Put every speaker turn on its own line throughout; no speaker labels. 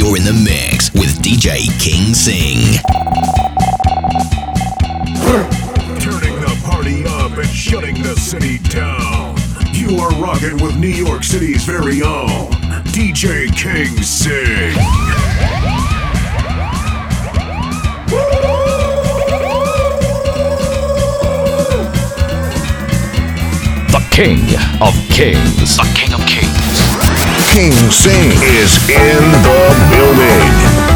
You're in the mix with DJ King Sing.
Turning the party up and shutting the city down. You are rocking with New York City's very own DJ King Sing.
The King of Kings.
The King of Kings.
King Sing is in the building.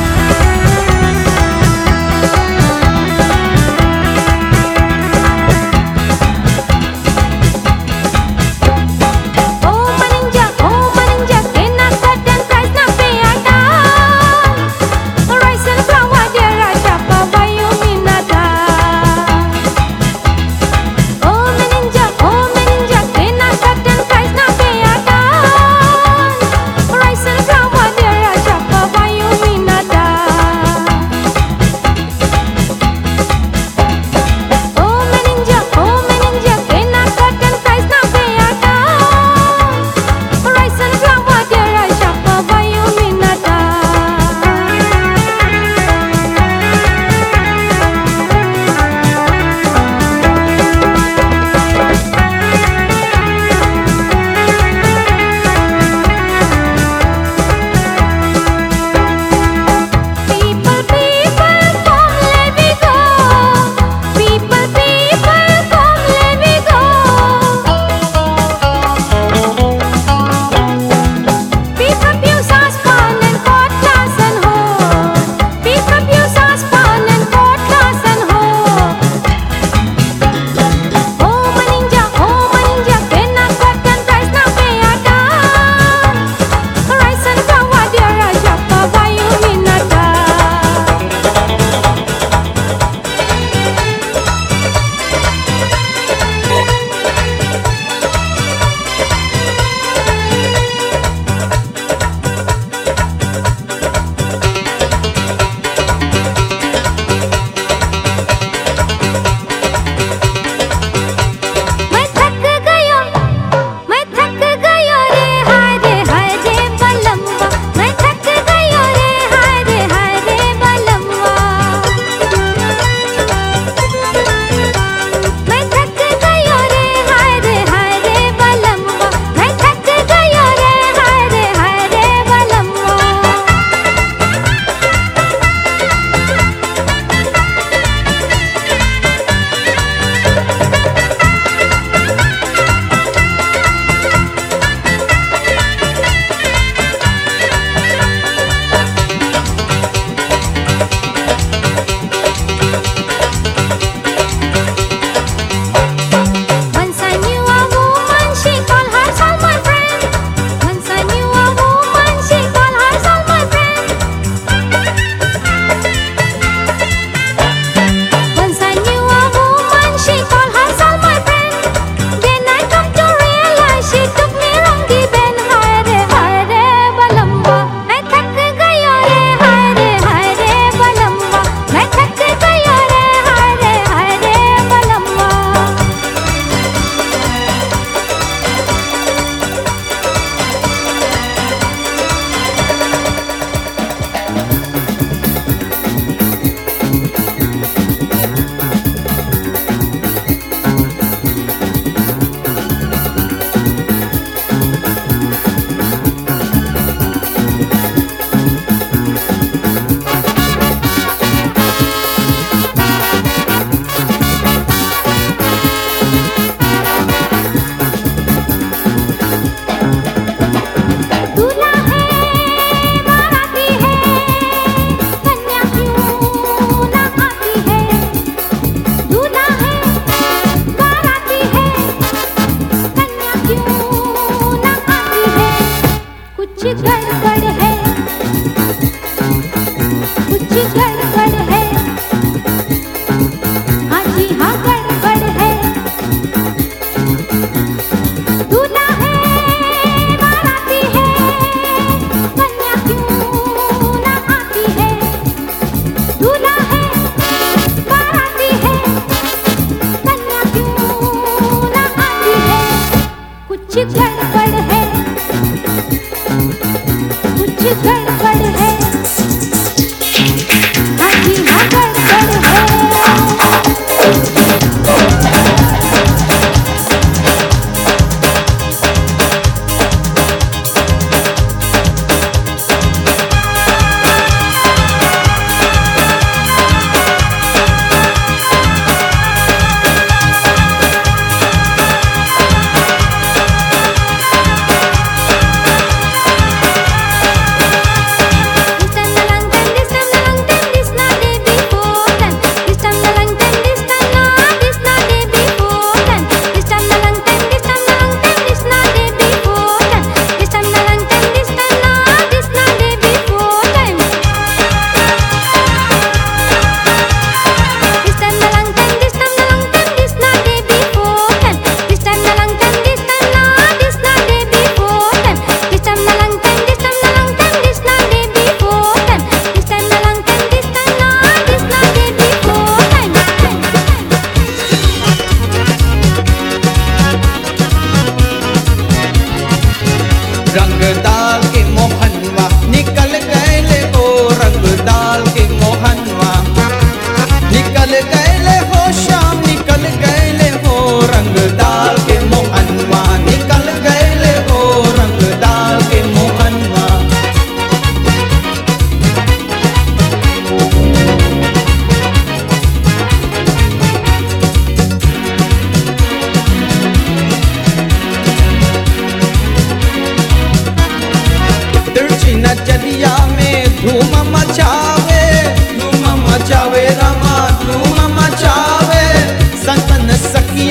chiclet.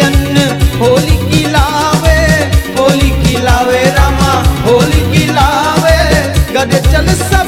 अन्न होली खिलावे होली
खिलावे रामा होली खिलावे गद चल सब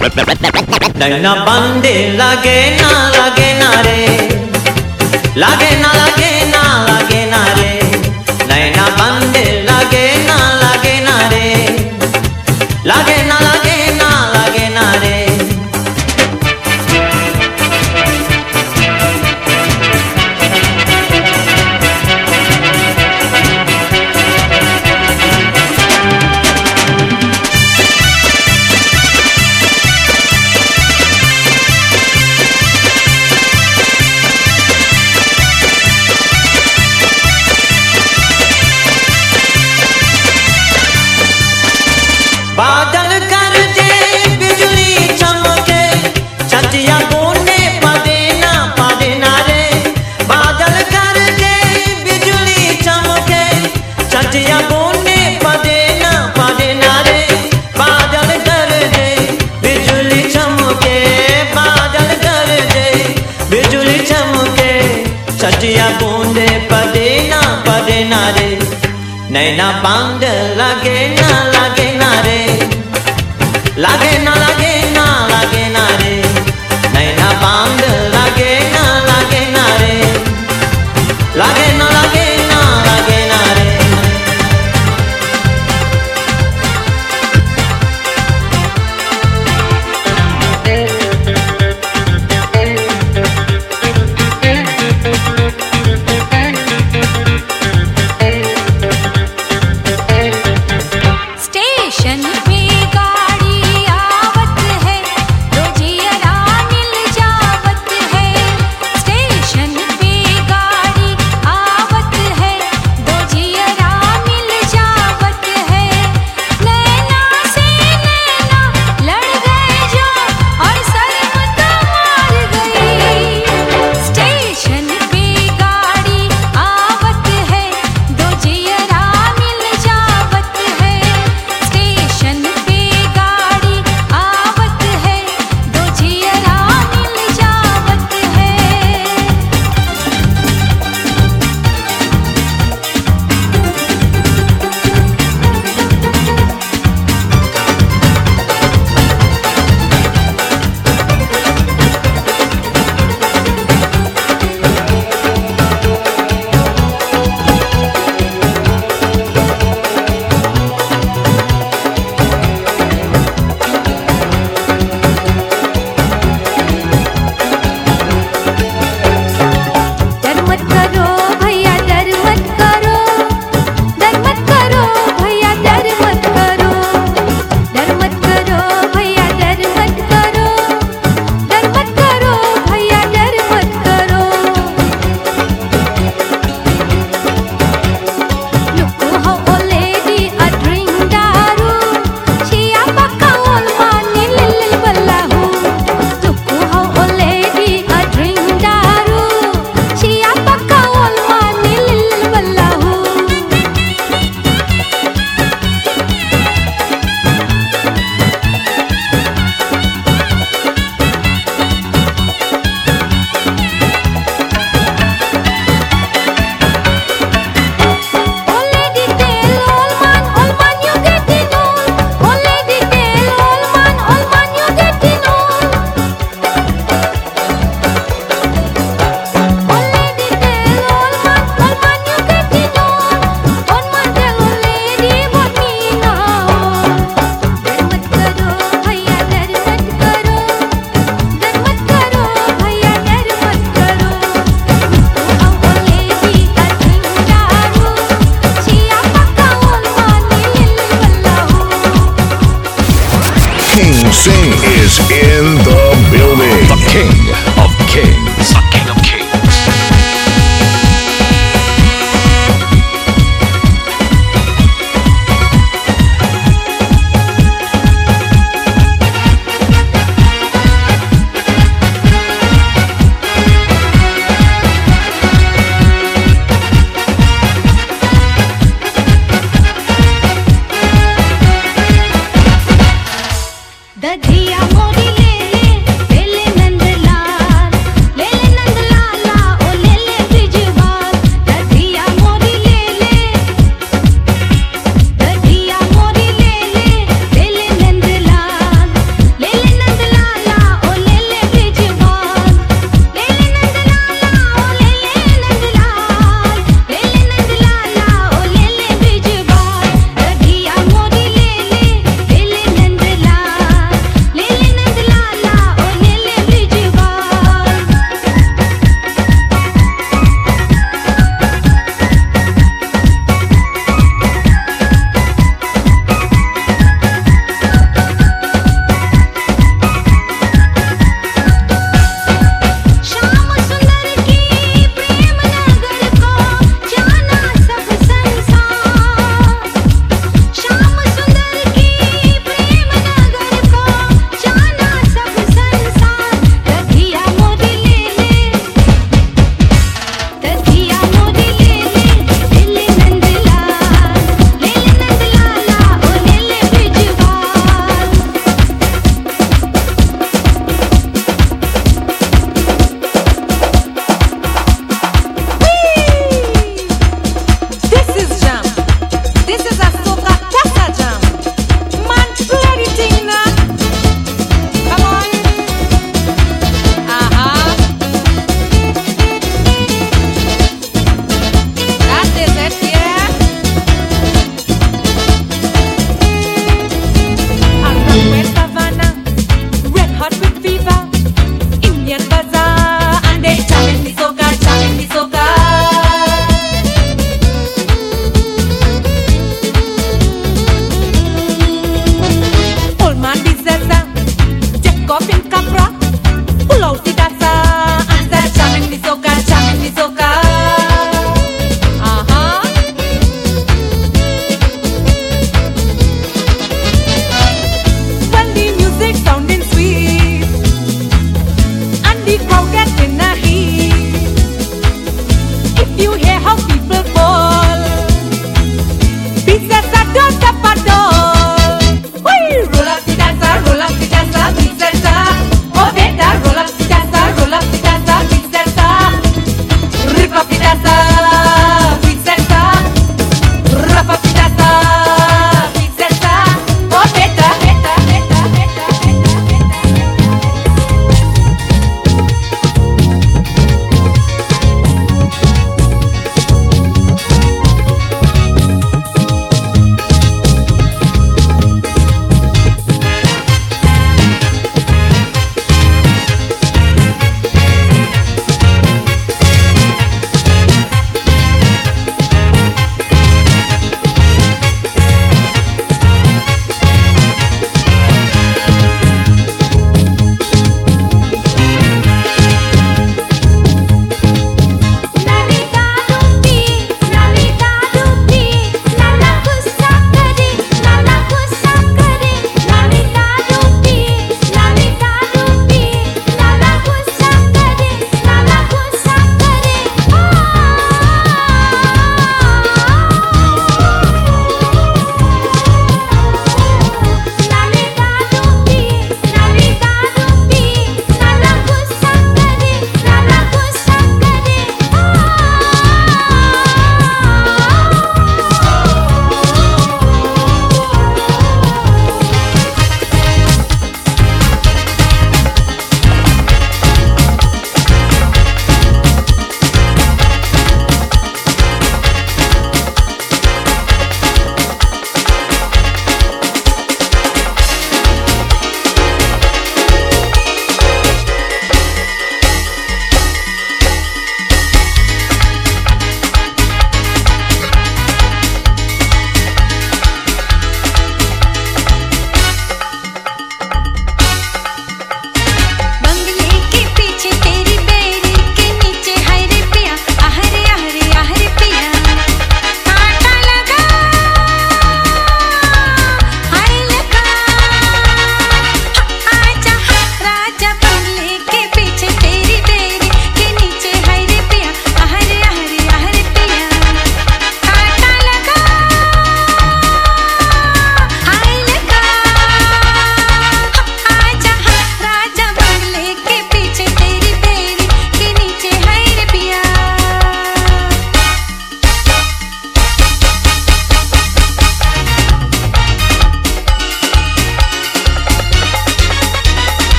నైనా
బందే లాగే నా లాగే నా రే. లాగే నా
లాగే నా లాగే abundance.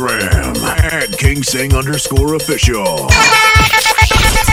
Instagram at King Sing underscore official.